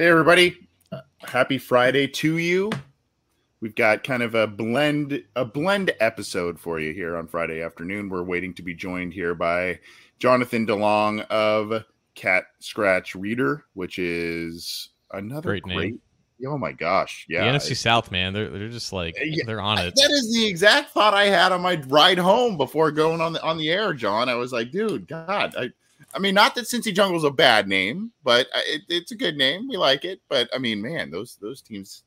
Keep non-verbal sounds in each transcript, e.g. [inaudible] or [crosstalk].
Hey, everybody. Uh, happy Friday to you. We've got kind of a blend a blend episode for you here on Friday afternoon. We're waiting to be joined here by Jonathan DeLong of Cat Scratch Reader, which is another great, great name. Oh my gosh, yeah. The NFC South, man, they're they're just like yeah, they're on it. That is the exact thought I had on my ride home before going on the on the air, John. I was like, dude, God, I I mean, not that Cincy Jungle is a bad name, but uh, it, it's a good name. We like it. But I mean, man, those those teams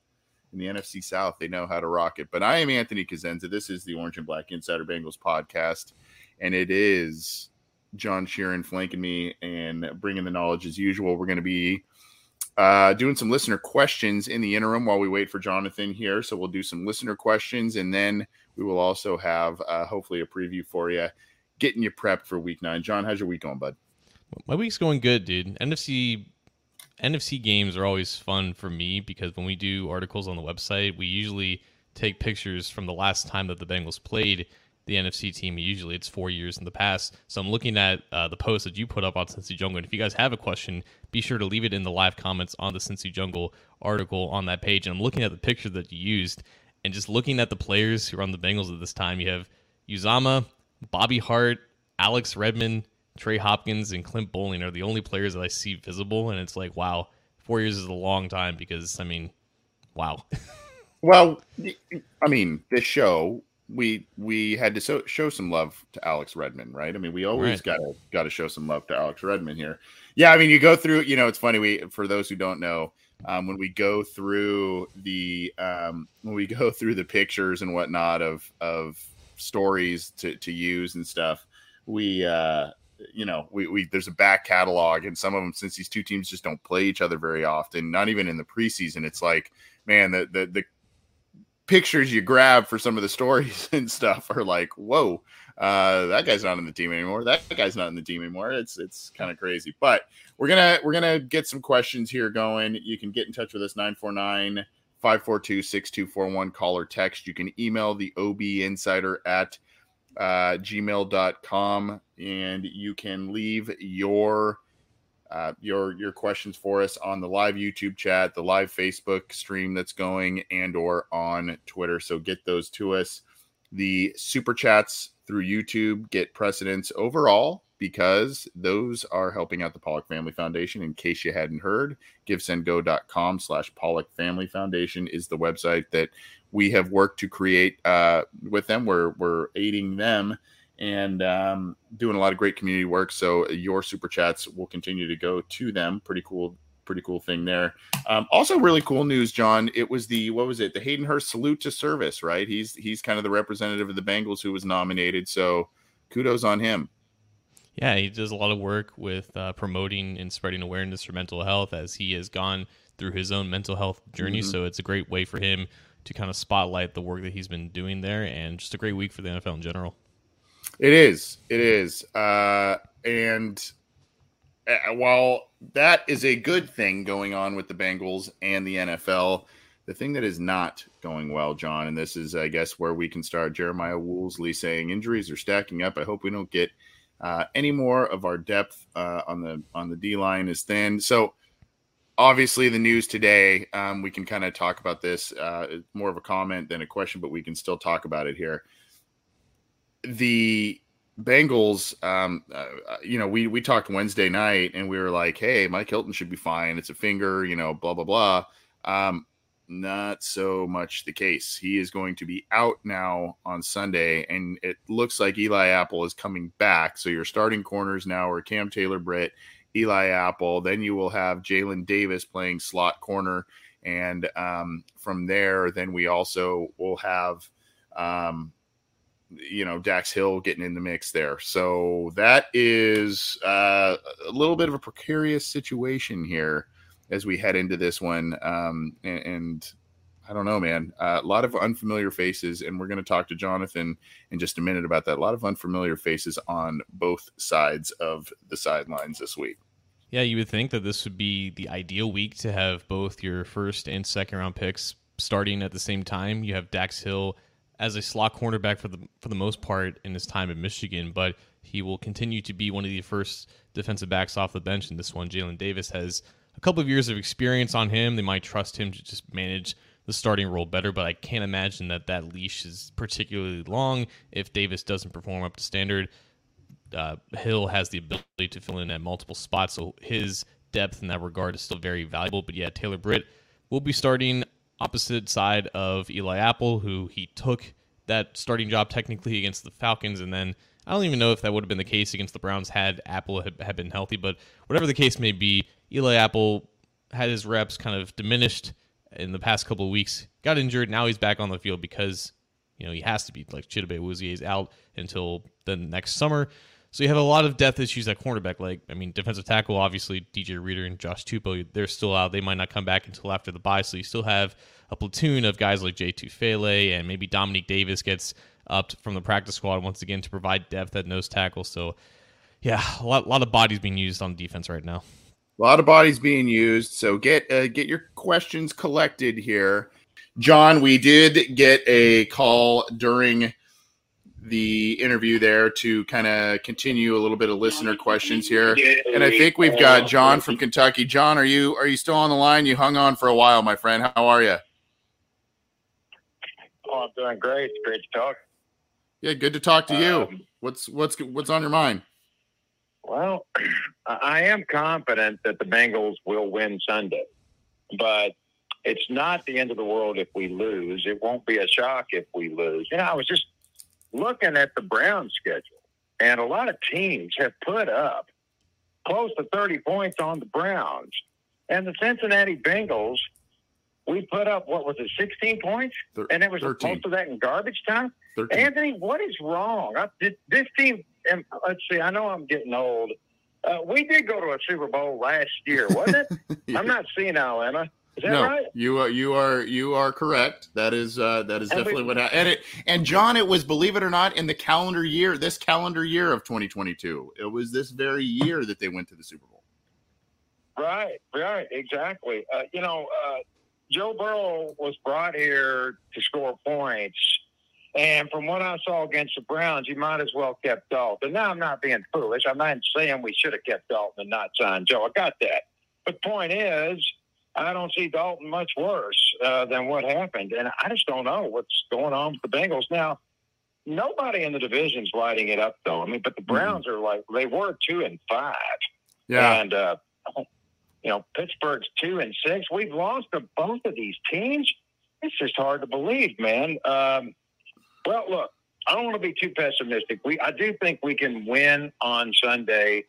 in the NFC South, they know how to rock it. But I am Anthony Cosenza. This is the Orange and Black Insider Bengals podcast, and it is John Sheeran flanking me and bringing the knowledge as usual. We're going to be uh, doing some listener questions in the interim while we wait for Jonathan here. So we'll do some listener questions, and then we will also have uh, hopefully a preview for you, getting you prepped for Week Nine. John, how's your week going, bud? My week's going good, dude. NFC NFC games are always fun for me because when we do articles on the website, we usually take pictures from the last time that the Bengals played the NFC team. Usually it's four years in the past. So I'm looking at uh, the post that you put up on Cincy Jungle. And if you guys have a question, be sure to leave it in the live comments on the Cincy Jungle article on that page. And I'm looking at the picture that you used and just looking at the players who are on the Bengals at this time. You have Uzomah, Bobby Hart, Alex Redmond, Trey Hopkins and Clint Boling are the only players that I see visible, and it's like, wow, four years is a long time because I mean, wow. [laughs] well, I mean, this show we we had to so, show some love to Alex Redmond, right? I mean, we always right. gotta gotta show some love to Alex Redmond here. Yeah, I mean, you go through, you know, it's funny. We for those who don't know, um, when we go through the um, when we [laughs] go through the pictures and whatnot of of stories to to use and stuff, we uh you know, we, we there's a back catalog, and some of them since these two teams just don't play each other very often, not even in the preseason. It's like, man, the the, the pictures you grab for some of the stories [laughs] and stuff are like, whoa, uh, that guy's not in the team anymore. That guy's not in the team anymore. It's it's kind of crazy. But we're gonna we're gonna get some questions here going. You can get in touch with us 949 542 6241 call or text. You can email the OB Insider at uh, gmail.com and you can leave your uh, your your questions for us on the live YouTube chat, the live Facebook stream that's going, and or on Twitter. So get those to us. The super chats through YouTube get precedence overall because those are helping out the Pollock Family Foundation. In case you hadn't heard, givesendgo.com slash Pollock Family Foundation is the website that we have worked to create uh, with them. We're we're aiding them and um, doing a lot of great community work. So your super chats will continue to go to them. Pretty cool, pretty cool thing there. Um, also, really cool news, John. It was the what was it? The Hayden Hurst salute to service, right? He's he's kind of the representative of the Bengals who was nominated. So kudos on him. Yeah, he does a lot of work with uh, promoting and spreading awareness for mental health as he has gone through his own mental health journey. Mm-hmm. So it's a great way for him to kind of spotlight the work that he's been doing there, and just a great week for the NFL in general. It is. It is. Uh, and uh, while that is a good thing going on with the Bengals and the NFL, the thing that is not going well, John, and this is, I guess, where we can start. Jeremiah Woolsey saying injuries are stacking up. I hope we don't get uh, any more of our depth uh, on the on the D line is thin. So obviously the news today um, we can kind of talk about this uh, more of a comment than a question but we can still talk about it here the Bengals, um, uh, you know, we we talked Wednesday night and we were like, hey, Mike Hilton should be fine. It's a finger, you know, blah blah blah. Um, not so much the case. He is going to be out now on Sunday, and it looks like Eli Apple is coming back. So your starting corners now are Cam Taylor Britt, Eli Apple. Then you will have Jalen Davis playing slot corner. And um, from there, then we also will have, um, you know, Dax Hill getting in the mix there. So that is uh, a little bit of a precarious situation here as we head into this one. Um, and, and, I don't know, man. Uh, a lot of unfamiliar faces, and we're going to talk to Jonathan in just a minute about that. A lot of unfamiliar faces on both sides of the sidelines this week. Yeah, you would think that this would be the ideal week to have both your first and second round picks starting at the same time. You have Dax Hill as a slot cornerback for the for the most part in his time in Michigan, but he will continue to be one of the first defensive backs off the bench in this one. Jalen Davis has a couple of years of experience on him. They might trust him to just manage the starting role better, but I can't imagine that that leash is particularly long if Davis doesn't perform up to standard. Uh, Hill has the ability to fill in at multiple spots, so his depth in that regard is still very valuable. But yeah, Taylor Britt will be starting opposite side of Eli Apple, who he took that starting job technically against the Falcons, and then I don't even know if that would have been the case against the Browns had Apple had, had been healthy, but whatever the case may be, Eli Apple had his reps kind of diminished in the past couple of weeks. Got injured. Now he's back on the field because you know he has to be. Like Chidobe Awuzie is out until the next summer. So you have a lot of depth issues at cornerback. Like I mean, defensive tackle, obviously DJ Reader and Josh Tupou, they're still out. They might not come back until after the bye. So you still have a platoon of guys like J. Tufele and maybe Dominique Davis gets up from the practice squad once again to provide depth at nose tackle. So yeah, a lot, a lot of bodies being used on defense right now. A lot of bodies being used. So get uh, get your questions collected here. John, we did get a call during the interview there to kind of continue a little bit of listener questions here. And I think we've got John from Kentucky. John, are you are you still on the line? You hung on for a while, my friend. How are you? Oh, I'm doing great. It's great to talk. Yeah, good to talk to you. Um, what's what's what's on your mind? Well, [clears throat] I am confident that the Bengals will win Sunday, but it's not the end of the world if we lose. It won't be a shock if we lose. You know, I was just looking at the Browns schedule, and a lot of teams have put up close to 30 points on the Browns. And the Cincinnati Bengals, we put up, what was it, 16 points? and it was 13. most of that in garbage time? 13. Anthony, what is wrong? I, this team and let's see, I know I'm getting old. Uh, we did go to a Super Bowl last year, wasn't it? [laughs] yeah. I'm not senile, Emma. Is that no, right? You are you are you are correct. That is uh, that is and definitely we, what happened. And it and John, it was believe it or not in the calendar year, this calendar year of 2022. It was this very year that they went to the Super Bowl. Right, right, exactly. Uh, you know, uh, Joe Burrow was brought here to score points and from what I saw against the Browns, you might as well kept Dalton. Now I'm not being foolish. I'm not saying we should have kept Dalton and not signed Joe. I got that. But point is, I don't see Dalton much worse uh, than what happened, and I just don't know what's going on with the Bengals now. Nobody in the division's lighting it up, though. I mean, but the mm-hmm. Browns mm-hmm. are like they were two and five, yeah, and uh, you know Pittsburgh's two and six. We've lost to both of these teams. It's just hard to believe, man. Um, well, look, I don't want to be too pessimistic. We, I do think we can win on Sunday,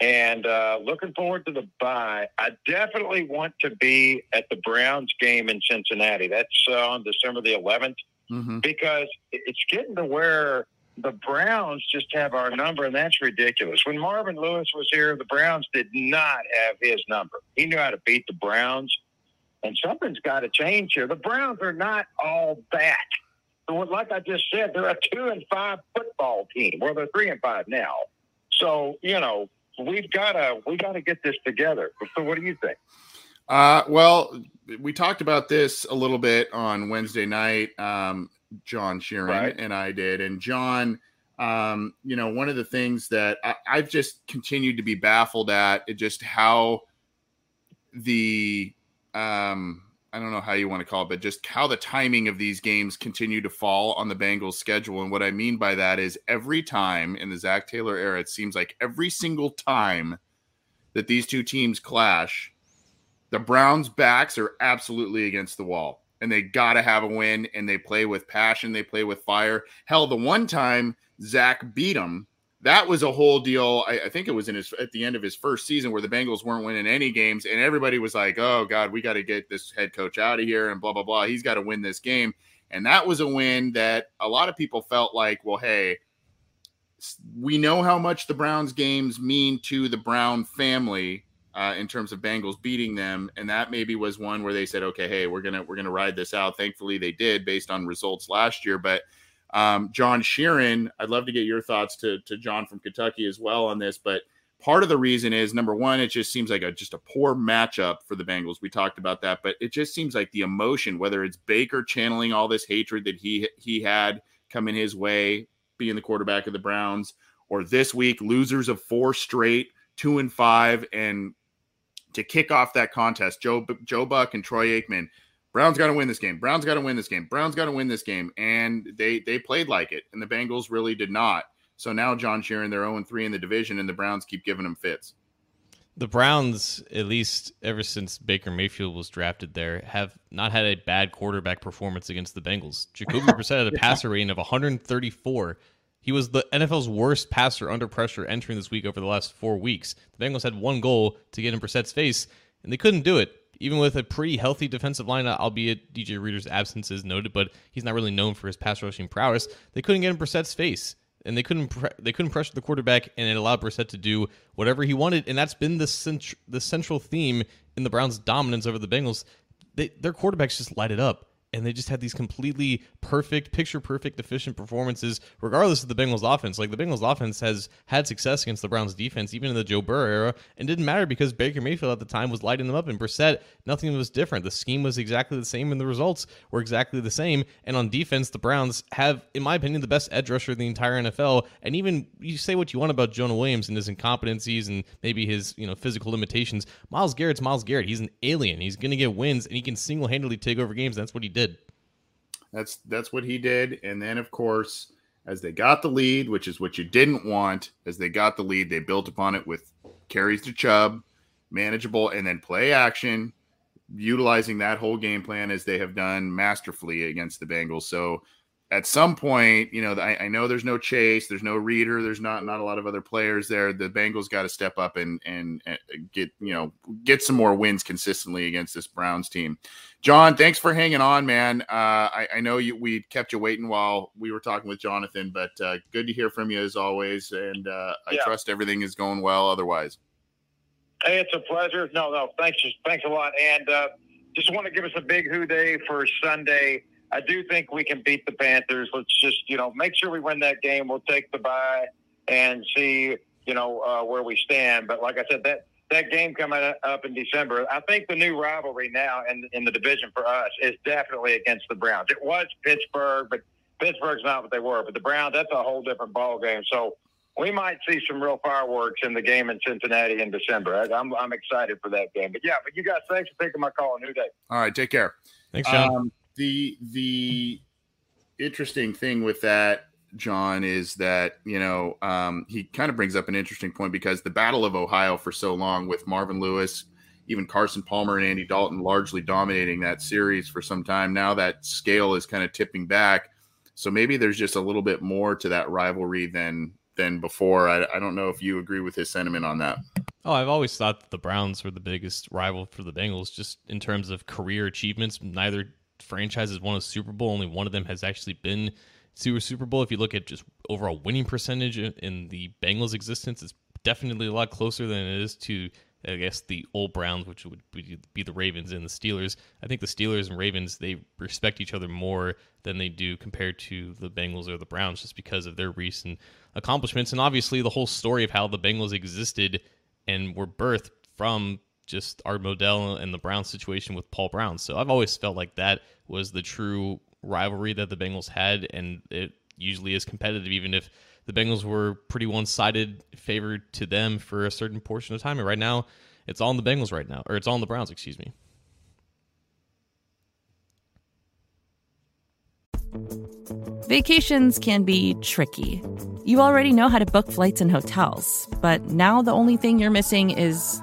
and uh, looking forward to the bye. I definitely want to be at the Browns game in Cincinnati. That's uh, on December the 11th, mm-hmm. because it's getting to where the Browns just have our number, and that's ridiculous. When Marvin Lewis was here, the Browns did not have his number. He knew how to beat the Browns, and something's got to change here. The Browns are not all that like I just said, they're a two and five football team. Well, they're three and five now. So you know we've got to we got to get this together. So what do you think? Uh, well, we talked about this a little bit on Wednesday night. Um, John Sheeran right. and I did, and John. Um, you know, one of the things that I, I've just continued to be baffled at, is just how the um, I don't know how you want to call it, but just how the timing of these games continue to fall on the Bengals schedule. And what I mean by that is every time in the Zac Taylor era, it seems like every single time that these two teams clash, the Browns' backs are absolutely against the wall. And they got to have a win, and they play with passion. They play with fire. Hell, the one time Zac beat them that was a whole deal. I, I, think it was in his at the end of his first season where the Bengals weren't winning any games, and everybody was like, "Oh God, we got to get this head coach out of here," and blah blah blah. He's got to win this game, and that was a win that a lot of people felt like, well, hey, we know how much the Browns games mean to the Brown family uh, in terms of Bengals beating them, and that maybe was one where they said, okay, hey, we're gonna we're gonna ride this out. Thankfully, they did based on results last year, but um, John Sheeran, I'd love to get your thoughts to, to John from Kentucky as well on this. But part of the reason is number one, it just seems like a just a poor matchup for the Bengals. We talked about that, but it just seems like the emotion, whether it's Baker channeling all this hatred that he he had coming his way, being the quarterback of the Browns, or this week losers of four straight, two and five, and to kick off that contest, Joe Joe Buck and Troy Aikman Browns got to win this game. Browns got to win this game. Browns got to win this game. And they they played like it, and the Bengals really did not. So now John Sheeran, they're 0 3 in the division, and the Browns keep giving them fits. The Browns, at least ever since Baker Mayfield was drafted there, have not had a bad quarterback performance against the Bengals. [laughs] Jacoby Brissett had a passer rating of 134. He was the NFL's worst passer under pressure entering this week over the last four weeks. The Bengals had one goal to get in Brissett's face, and they couldn't do it even with a pretty healthy defensive line, albeit DJ Reader's absence is noted, but he's not really known for his pass rushing prowess. They couldn't get in Brissett's face, and they couldn't pre- they couldn't pressure the quarterback, and it allowed Brissett to do whatever he wanted, and that's been the cent- the central theme in the Browns' dominance over the Bengals. They, their quarterbacks just light it up and they just had these completely perfect, picture perfect, efficient performances, regardless of the Bengals offense. Like the Bengals offense has had success against the Browns defense, even in the Joe Burrow era, and didn't matter because Baker Mayfield at the time was lighting them up, and Brissett, nothing was different. The scheme was exactly the same, and the results were exactly the same. And on defense, the Browns have, in my opinion, the best edge rusher in the entire NFL. And even you say what you want about Jonah Williams and his incompetencies and maybe his you know physical limitations. Myles Garrett's Myles Garrett. He's an alien. He's going to get wins, and he can single handedly take over games. That's what he did. That's that's what he did. And then of course, as they got the lead, which is what you didn't want, as they got the lead, they built upon it with carries to Chubb, manageable, and then play action, utilizing that whole game plan as they have done masterfully against the Bengals. So at some point, you know, I, I, know there's no chase, there's no reader, there's not not a lot of other players there. The Bengals got to step up and, and, and get you know get some more wins consistently against this Browns team. John, thanks for hanging on, man. Uh, I, I, know you we kept you waiting while we were talking with Jonathan, but uh, good to hear from you as always. And uh, I yeah. trust everything is going well. Otherwise, hey, it's a pleasure. No, no, thanks, thanks a lot, and uh, just want to give us a big Who Dey for Sunday. I do think we can beat the Panthers. Let's just, you know, make sure we win that game. We'll take the bye and see, you know, uh, where we stand. But like I said, that that game coming up in December, I think the new rivalry now in in the division for us is definitely against the Browns. It was Pittsburgh, but Pittsburgh's not what they were. But the Browns, that's a whole different ball game. So we might see some real fireworks in the game in Cincinnati in December. I'm I'm excited for that game. But yeah, but you guys, thanks for taking my call. New day. All right, take care. Thanks, John. Um, the the interesting thing with that john is that you know um, he kind of brings up an interesting point because the battle of ohio for so long with marvin lewis even carson palmer and andy dalton largely dominating that series for some time. Now that scale is kind of tipping back. So maybe there's just a little bit more to that rivalry than than before. I, I don't know if you agree with his sentiment on that. Oh, I've always thought that the Browns were the biggest rival for the Bengals, just in terms of career achievements. Neither franchises won a Super Bowl. Only one of them has actually been to a Super Bowl. If you look at just overall winning percentage in the Bengals' existence, it's definitely a lot closer than it is to, I guess, the old Browns, which would be the Ravens and the Steelers. I think the Steelers and Ravens they respect each other more than they do compared to the Bengals or the Browns, just because of their recent accomplishments and obviously the whole story of how the Bengals existed and were birthed from just Art Modell and the Brown situation with Paul Brown. So I've always felt like that was the true rivalry that the Bengals had, and it usually is competitive, even if the Bengals were pretty one sided, favored to them for a certain portion of time. And right now, it's on the Bengals right now, or it's on the Browns, excuse me. Vacations can be tricky. You already know how to book flights and hotels, but now the only thing you're missing is,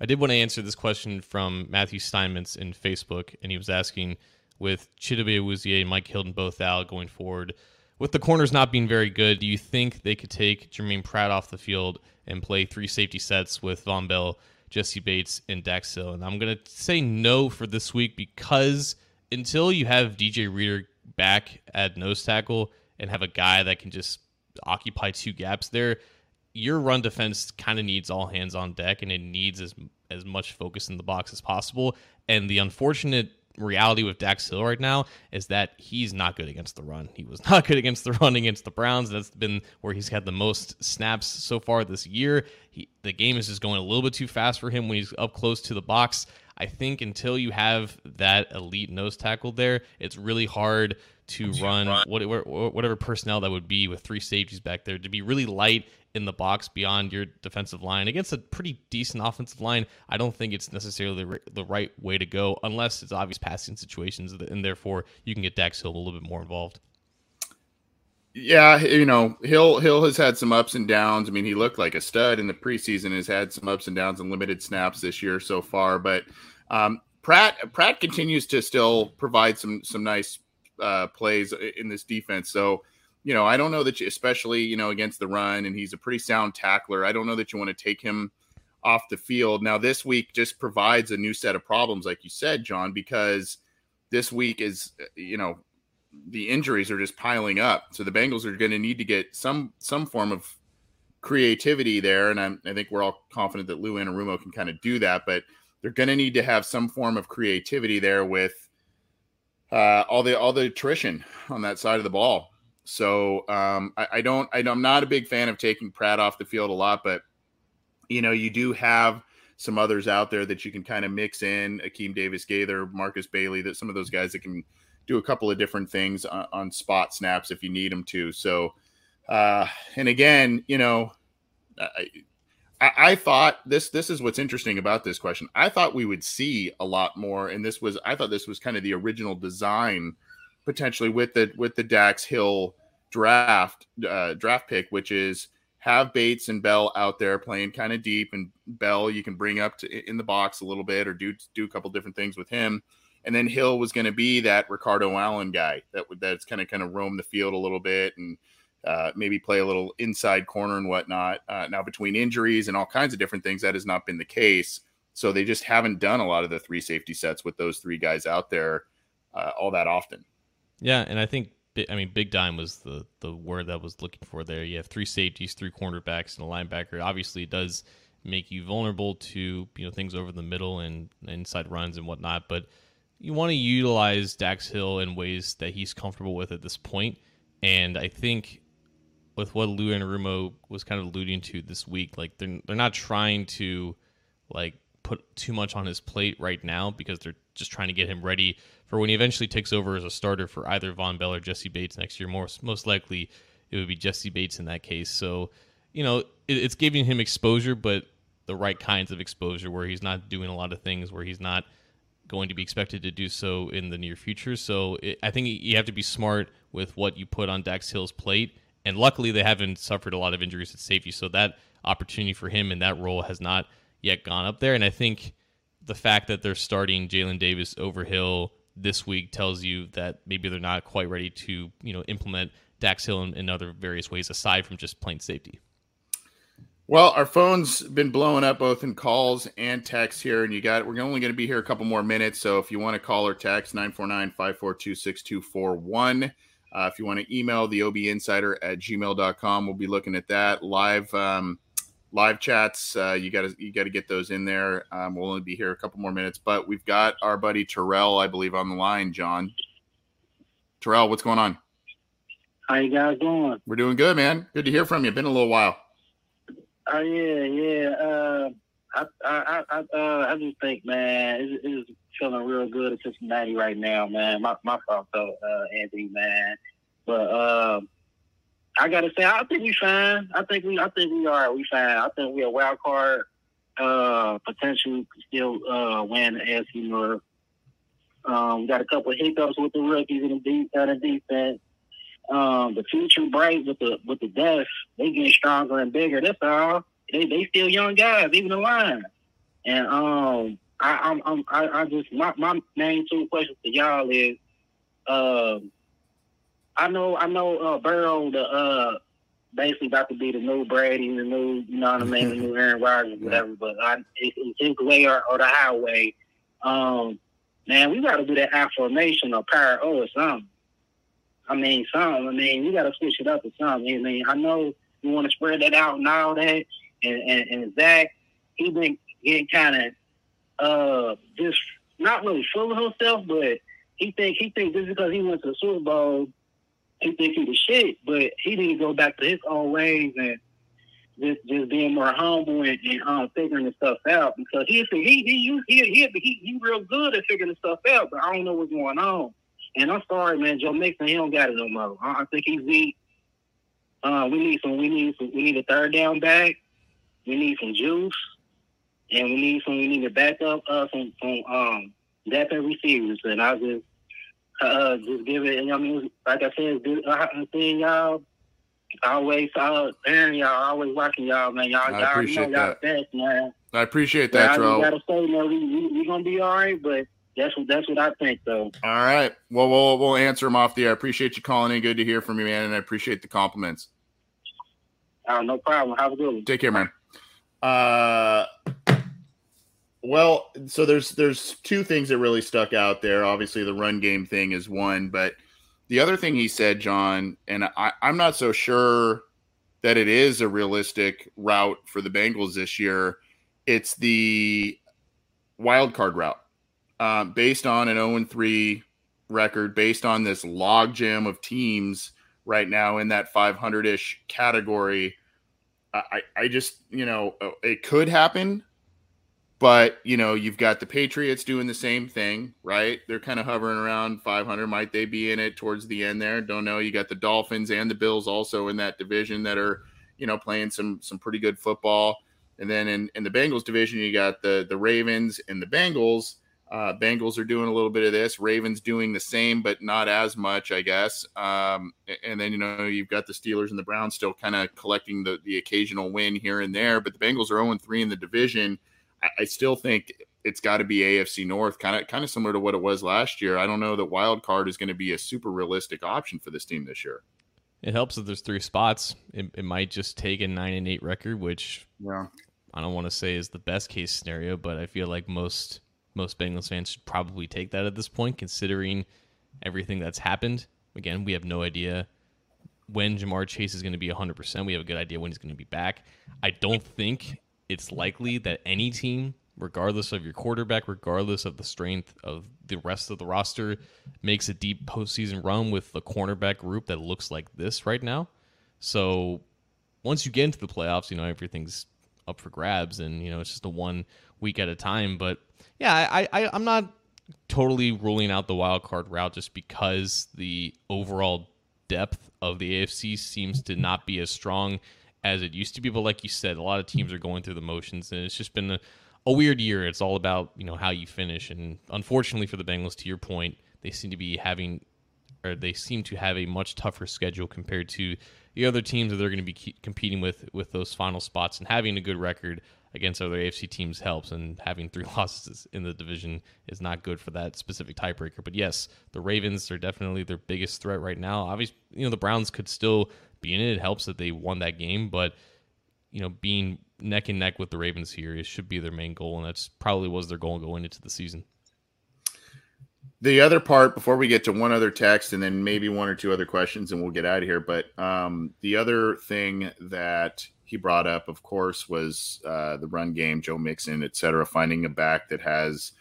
I did want to answer this question from Matthew Steinmetz in Facebook, and he was asking with Chidobe Awuzie and Mike Hilton both out going forward, with the corners not being very good, do you think they could take Jermaine Pratt off the field and play three safety sets with Vonn Bell, Jessie Bates, and Dax Hill? And I'm going to say no for this week because until you have DJ Reader back at nose tackle and have a guy that can just occupy two gaps there, your run defense kind of needs all hands on deck and it needs as as much focus in the box as possible. And the unfortunate reality with Dax Hill right now is that he's not good against the run. He was [laughs] not good against the run against the Browns. That's been where he's had the most snaps so far this year. He, the game is just going a little bit too fast for him when he's up close to the box. I think until you have that elite nose tackle there, it's really hard to run whatever personnel that would be with three safeties back there to be really light in the box beyond your defensive line against a pretty decent offensive line. I don't think it's necessarily the, the right way to go unless it's obvious passing situations, and therefore you can get Dax Hill a little bit more involved. Yeah, you know, Hill Hill has had some ups and downs. I mean, he looked like a stud in the preseason. Has had some ups and downs and limited snaps this year so far, but um, Pratt Pratt continues to still provide some some nice uh, plays in this defense. So you know, I don't know that you, especially, you know, against the run, and he's a pretty sound tackler. I don't know that you want to take him off the field. Now, this week just provides a new set of problems, like you said, John, because this week is, you know, the injuries are just piling up. So the Bengals are going to need to get some some form of creativity there, and I'm, I think we're all confident that Lou Anarumo can kind of do that. But they're going to need to have some form of creativity there with uh, all the all the attrition on that side of the ball. So um, I, I, don't, I, am not a big fan of taking Pratt off the field a lot, but you know, you do have some others out there that you can kind of mix in Akeem Davis Gaither, Markus Bailey, that some of those guys that can do a couple of different things on, on spot snaps if you need them to. So, uh, and again, you know, I, I, I thought this this is what's interesting about this question. I thought we would see a lot more, and this was I thought this was kind of the original design potentially with the with the Dax Hill draft uh, draft pick, which is have Bates and Bell out there playing kind of deep, and Bell you can bring up to in the box a little bit or do do a couple different things with him. And then Hill was going to be that Ricardo Allen guy that that's kind of kind of roam the field a little bit and uh, maybe play a little inside corner and whatnot. Uh, now between injuries and all kinds of different things, that has not been the case. So they just haven't done a lot of the three safety sets with those three guys out there uh, all that often. Yeah, and I think I mean big dime was the the word that was looking for there. You have three safeties, three cornerbacks, and a linebacker. Obviously, it does make you vulnerable to you know things over the middle and inside runs and whatnot. But you want to utilize Dax Hill in ways that he's comfortable with at this point. And I think with what Lou Anarumo was kind of alluding to this week, like they're they're not trying to like put too much on his plate right now because they're just trying to get him ready for when he eventually takes over as a starter for either Vonn Bell or Jessie Bates next year. Most most likely, it would be Jessie Bates in that case. So, you know, it, it's giving him exposure, but the right kinds of exposure where he's not doing a lot of things where he's not going to be expected to do so in the near future. So it, I think you have to be smart with what you put on Dax Hill's plate. And luckily, they haven't suffered a lot of injuries at safety. So that opportunity for him in that role has not yet gone up there. And I think the fact that they're starting Jalen Davis over Hill this week tells you that maybe they're not quite ready to, you know, implement Dax Hill in, in other various ways aside from just plain safety. Well, our phone's been blowing up both in calls and texts here, and you got we're only going to be here a couple more minutes. So if you want to call or text 949 542 6241. Uh, if you want to email the OB Insider at gmail.com, we'll be looking at that. Live. Um, live chats uh, you got to you got to get those in there. Um, we'll only be here a couple more minutes but we've got our buddy terrell i believe on the line john. Terrell what's going on? How you guys doing? We're doing good man. Good to hear from you. Been a little while. Oh yeah, yeah. Uh, I, I, I, uh, I just think, man, it's, it's feeling real good at Cincinnati right now, man. My, my fault, though, uh, Anthony, man. But uh, I gotta say, I think we fine. I think we, I think we are. We fine. I think we a wild card uh, potential still uh, win the AFC North. Um, got a couple of hiccups with the rookies in the, deep, uh, the defense um, the future bright with the with the death. They getting stronger and bigger. That's all. They they still young guys, even the line. And um, I I'm, I'm I, I just my my main two questions to y'all is, uh, I know I know uh Burrow the uh basically about to be the new Brady, the new you know what I mean, the new Aaron Rodgers, [laughs] whatever. But I it's his way or, or the highway. Um, man, we got to do that I formation or power O or something. I mean, some. I mean, we got to switch it up or something. I mean, I know you want to spread that out and all that. And, and, and Zac, he been getting kind of uh just not really full of himself, but he think he think just because he went to the Super Bowl, he think he was shit. But he need to go back to his own ways and just just being more humble and, and um figuring the stuff out because he he he he he he, he, real good at figuring the stuff out, but I don't know what's going on. And I'm sorry, man, Joe Mixon, he don't got it no more. I think he's weak. Uh, we need some. We need some. We need a third down back. We need some juice, and we need some. We need to back up uh, some some um depth and receivers. And I just uh just give it. And I mean, like I said, I'm seeing y'all. Always uh, hearing y'all, always watching y'all, man. Y'all, I y'all appreciate know y'all that. best, man. I appreciate that, Bro. Terrell. gotta say, man, we, we we gonna be all right, but that's what that's what I think, though. All right. Well, we'll we'll answer them off the air. I appreciate you calling in. Good to hear from you, man, and I appreciate the compliments. Uh, no problem. Have a good one. Take care, man. Uh, well, so there's there's two things that really stuck out there. Obviously, the run game thing is one, but the other thing he said, John, and I, I'm not so sure that it is a realistic route for the Bengals this year. It's the wild card route, uh, based on an 0 3 record, based on this logjam of teams right now in that 500 ish category. I, I just, you know, it could happen, but, you know, you've got the Patriots doing the same thing, right? They're kind of hovering around 500. Might they be in it towards the end there? Don't know. You got the Dolphins and the Bills also in that division that are, you know, playing some some pretty good football. And then in, in the Bengals division, you got the the Ravens and the Bengals. Uh, Bengals are doing a little bit of this. Ravens doing the same, but not as much, I guess. Um, and then you know you've got the Steelers and the Browns still kind of collecting the the occasional win here and there. But the Bengals are 0 3 in the division. I, I still think it's got to be AFC North, kind of kind of similar to what it was last year. I don't know that wild card is going to be a super realistic option for this team this year. It helps that there's three spots. It, it might just take a nine and eight record, which Yeah. I don't want to say is the best case scenario, but I feel like most most Bengals fans should probably take that at this point, considering everything that's happened. Again, we have no idea when Ja'Marr Chase is going to be 100%. We have a good idea when he's going to be back. I don't think it's likely that any team, regardless of your quarterback, regardless of the strength of the rest of the roster, makes a deep postseason run with the cornerback group that looks like this right now. So once you get into the playoffs, you know, everything's up for grabs, and you know it's just a one week at a time. But yeah, I, I I'm not totally ruling out the wild card route just because the overall depth of the AFC seems to not be as strong as it used to be. But like you said, a lot of teams are going through the motions, and it's just been a, a weird year. It's all about you know how you finish, and unfortunately for the Bengals, to your point, they seem to be having or they seem to have a much tougher schedule compared to the other teams that they're going to be competing with with those final spots and having a good record against other AFC teams helps and having three [laughs] losses in the division is not good for that specific tiebreaker but yes the Ravens are definitely their biggest threat right now obviously you know the Browns could still be in it it helps that they won that game but you know being neck and neck with the Ravens here it should be their main goal and that's probably was their goal going into the season. The other part before we get to one other text and then maybe one or two other questions and we'll get out of here but um, the other thing that he brought up of course was uh, the run game joe mixon et cetera finding a back that has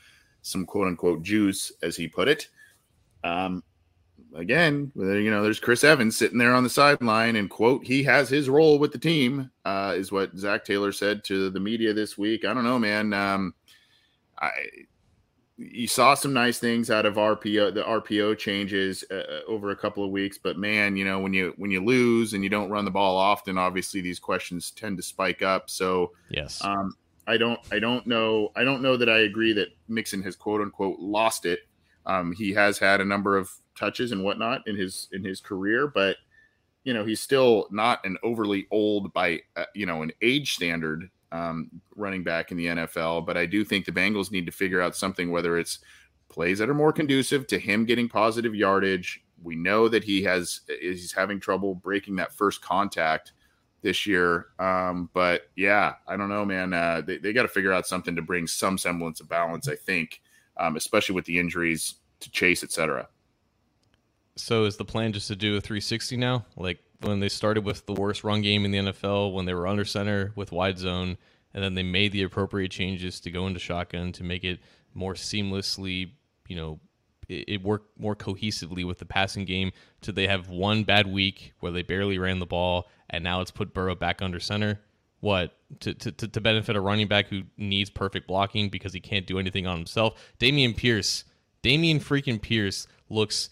some quote unquote juice as he put it. Um, again you know there's chris evans sitting there on the sideline and quote he has his role with the team uh, is what Zac taylor said to the media this week. I don't know man. Um, I you saw some nice things out of RPO the RPO changes uh, uh, over a couple of weeks but man you know when you when you lose and you don't run the ball often obviously these questions tend to spike up. So yes. um, I don't I don't know I don't know that I agree that Mixon has quote unquote lost it um, he has had a number of touches and whatnot in his in his career but you know he's still not an overly old by uh, you know an age standard um, running back in the NFL. But I do think the Bengals need to figure out something, whether it's plays that are more conducive to him getting positive yardage. We know that he has he's having trouble breaking that first contact this year. Um, but yeah, I don't know, man. Uh, they they got to figure out something to bring some semblance of balance. I think, um, especially with the injuries to Chase, etc. So is the plan just to do a 360 now? Like when they started with the worst run game in the NFL, when they were under center with wide zone, and then they made the appropriate changes to go into shotgun to make it more seamlessly, you know, it, it worked more cohesively with the passing game. To they have one bad week where they barely ran the ball, and now it's put Burrow back under center. What to, to, to benefit a running back who needs perfect blocking because he can't do anything on himself? Dameon Pierce, Dameon freaking Pierce looks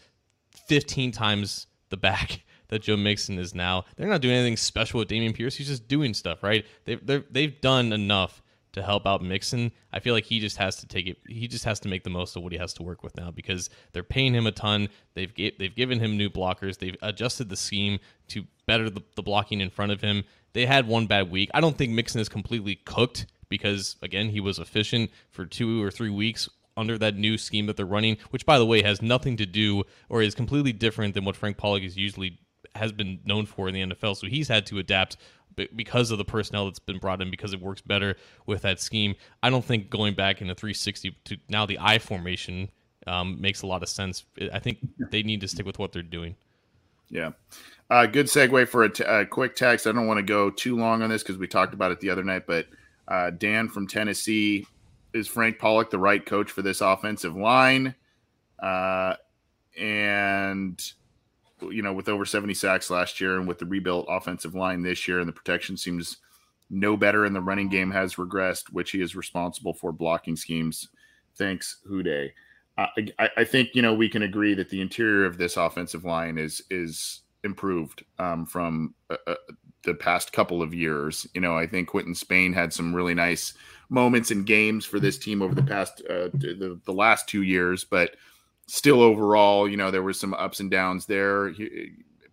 15 times the back [laughs] that Joe Mixon is now. They're not doing anything special with Dameon Pierce. He's just doing stuff, right? They've they've done enough to help out Mixon. I feel like he just has to take it. He just has to make the most of what he has to work with now because they're paying him a ton. They've they've given him new blockers. They've adjusted the scheme to better the, the blocking in front of him. They had one bad week. I don't think Mixon is completely cooked because again he was efficient for two or three weeks under that new scheme that they're running, which by the way has nothing to do or is completely different than what Frank Pollack is usually has been known for in the NFL. So he's had to adapt because of the personnel that's been brought in because it works better with that scheme. I don't think going back in the 360 to now the I formation um, makes a lot of sense. I think they need to stick with what they're doing. Yeah. Uh, good segue for a, t- a quick text. I don't want to go too long on this because we talked about it the other night, but uh, Dan from Tennessee is Frank Pollack the right coach for this offensive line? Uh, and you know, with over 70 sacks last year and with the rebuilt offensive line this year, and the protection seems no better, and the running game has regressed, which he is responsible for blocking schemes. Thanks, Hude. Uh, I, I, think you know we can agree that the interior of this offensive line is is improved um, from uh, uh, the past couple of years. You know, I think Quinton Spain had some really nice moments in games for this team over the past uh, the, the last two years, but still overall, you know, there was some ups and downs there,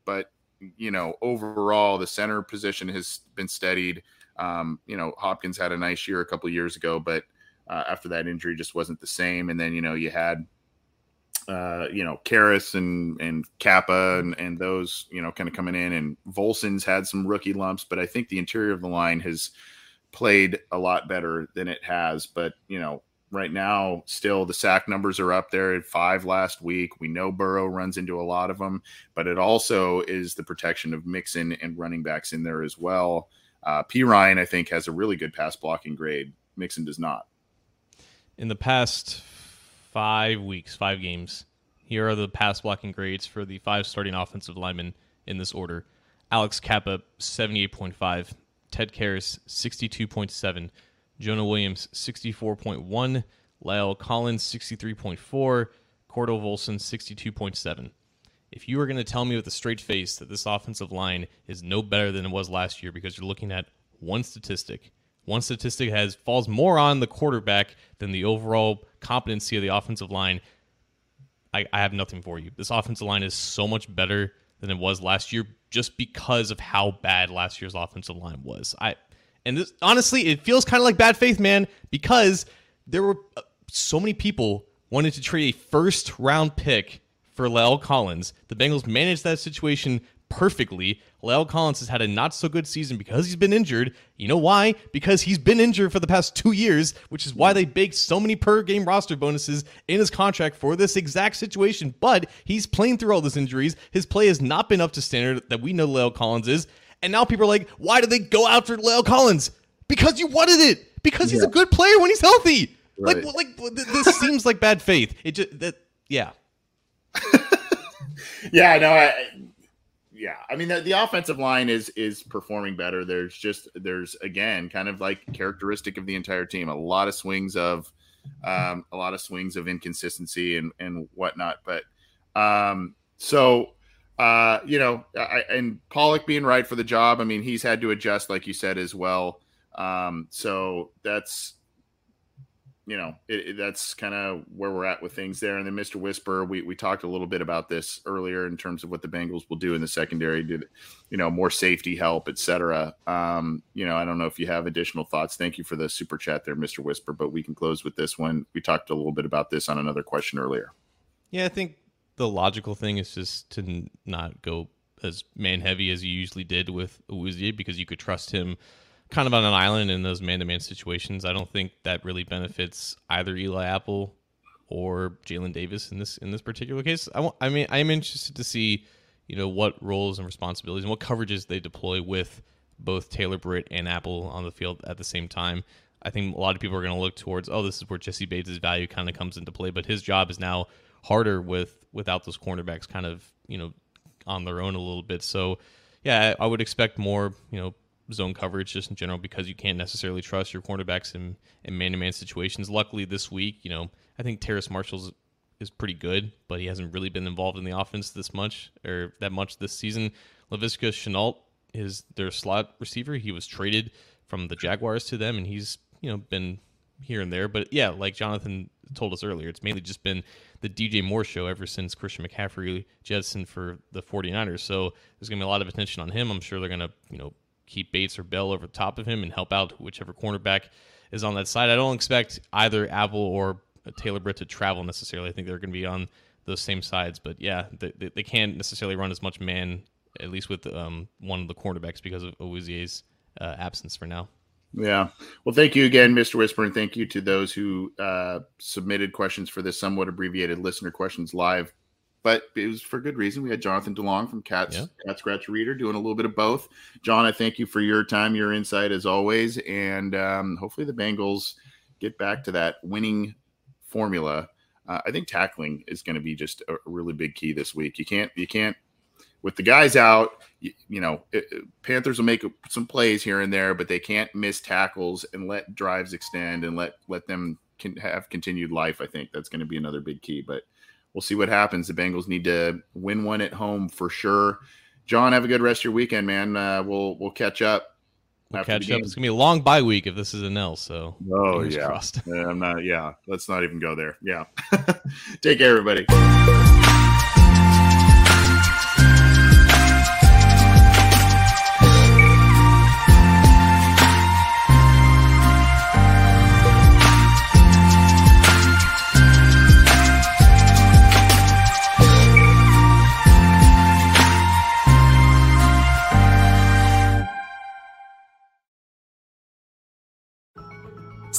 but you know, overall, the center position has been steadied. Um, you know, Hopkins had a nice year a couple years ago, but uh, after that injury, just wasn't the same. And then you know, you had uh, you know, Karras and and Cappa and, and those, you know, kind of coming in and Volson's had some rookie lumps, but I think the interior of the line has played a lot better than it has. But, you know, right now, still the sack numbers are up there at five last week. We know Burrow runs into a lot of them, but it also is the protection of Mixon and running backs in there as well. Uh, Perine, I think, has a really good pass blocking grade. Mixon does not. In the past five weeks, five games, here are the pass blocking grades for the five starting offensive linemen in this order. Alex Cappa, 78.5. Ted Karras, 62.7. Jonah Williams, 64.1. La'el Collins, 63.4. Cordell Volson, 62.7. If you are going to tell me with a straight face that this offensive line is no better than it was last year because you're looking at one statistic, one statistic has falls more on the quarterback than the overall competency of the offensive line, I, I have nothing for you. This offensive line is so much better than it was last year just because of how bad last year's offensive line was. I and this honestly, it feels kind of like bad faith, man, because there were uh, so many people wanted to trade a first round pick for La'el Collins. The Bengals managed that situation perfectly. La'el Collins has had a not so good season because he's been injured. You know why? Because he's been injured for the past two years, which is why they baked so many per game roster bonuses in his contract for this exact situation. But he's playing through all those injuries. His play has not been up to standard that we know La'el Collins is. And now people are like, why did they go after La'el Collins? Because you wanted it. Because he's yeah. a good player when he's healthy. Right. Like, like this seems like bad faith. It just that, yeah. [laughs] yeah, no, I, yeah, I mean the, the offensive line is is performing better. There's just there's again kind of like characteristic of the entire team. A lot of swings of um, a lot of swings of inconsistency and and whatnot. But um, so uh, you know, I, and Pollack being right for the job. I mean, he's had to adjust, like you said, as well. Um, so that's you know, it, it, that's kind of where we're at with things there. And then Mr. Whisper, we, we talked a little bit about this earlier in terms of what the Bengals will do in the secondary, did, you know, more safety help, etc. Um, you know, I don't know if you have additional thoughts. Thank you for the super chat there, Mr. Whisper, but we can close with this one. We talked a little bit about this on another question earlier. Yeah, I think the logical thing is just to not go as man heavy as you usually did with Awuzie because you could trust him kind of on an island in those man-to-man situations. I don't think that really benefits either Eli Apple or Jalen Davis in this in this particular case. I, I mean, I am interested to see, you know, what roles and responsibilities and what coverages they deploy with both Taylor Britt and Apple on the field at the same time. I think a lot of people are going to look towards, oh, this is where Jessie Bates' value kind of comes into play, but his job is now harder with without those cornerbacks kind of, you know, on their own a little bit. So, yeah, I would expect more, you know, zone coverage just in general because you can't necessarily trust your cornerbacks in, in man-to-man situations. Luckily, this week, you know, I think Terrace Marshall's is pretty good, but he hasn't really been involved in the offense this much or that much this season. Laviska Shenault is their slot receiver. He was traded from the Jaguars to them, and he's you know been here and there. But yeah, like Jonathan told us earlier, it's mainly just been the DJ Moore show ever since Christian McCaffrey jettisoned for the 49ers. So there's going to be a lot of attention on him. I'm sure they're going to, you know, keep Bates or Bell over the top of him and help out whichever cornerback is on that side. I don't expect either Apple or Taylor Britt to travel necessarily. I think they're going to be on those same sides, but yeah, they, they can't necessarily run as much man, at least with um, one of the cornerbacks because of Awuzie's uh, absence for now. Yeah. Well, thank you again, Mr. Whisper, and thank you to those who uh, submitted questions for this somewhat abbreviated listener questions live but it was for good reason. We had Jonathan DeLong from Cats yeah. Cat Scratch Reader doing a little bit of both. John, I thank you for your time, your insight as always, and um, hopefully the Bengals get back to that winning formula. Uh, I think tackling is going to be just a really big key this week. You can't you can't with the guys out. You, you know, it, Panthers will make some plays here and there, but they can't miss tackles and let drives extend and let let them can have continued life. I think that's going to be another big key, but we'll see what happens. The Bengals need to win one at home for sure. John, have a good rest of your weekend, man. Uh, we'll we'll catch up. We'll catch up. It's gonna be a long bye week if this is an L. So oh yeah, yeah, I'm not. Yeah, let's not even go there. Yeah, [laughs] take care, everybody.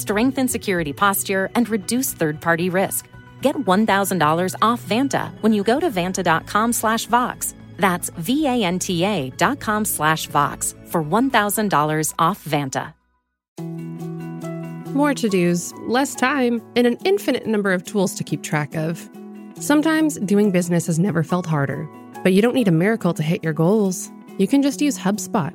strengthen security posture, and reduce third-party risk. Get $1,000 off Vanta when you go to vanta.com slash Vox. That's V-A-N-T-A dot com slash Vox for $1,000 off Vanta. More to-dos, less time, and an infinite number of tools to keep track of. Sometimes doing business has never felt harder, but you don't need a miracle to hit your goals. You can just use HubSpot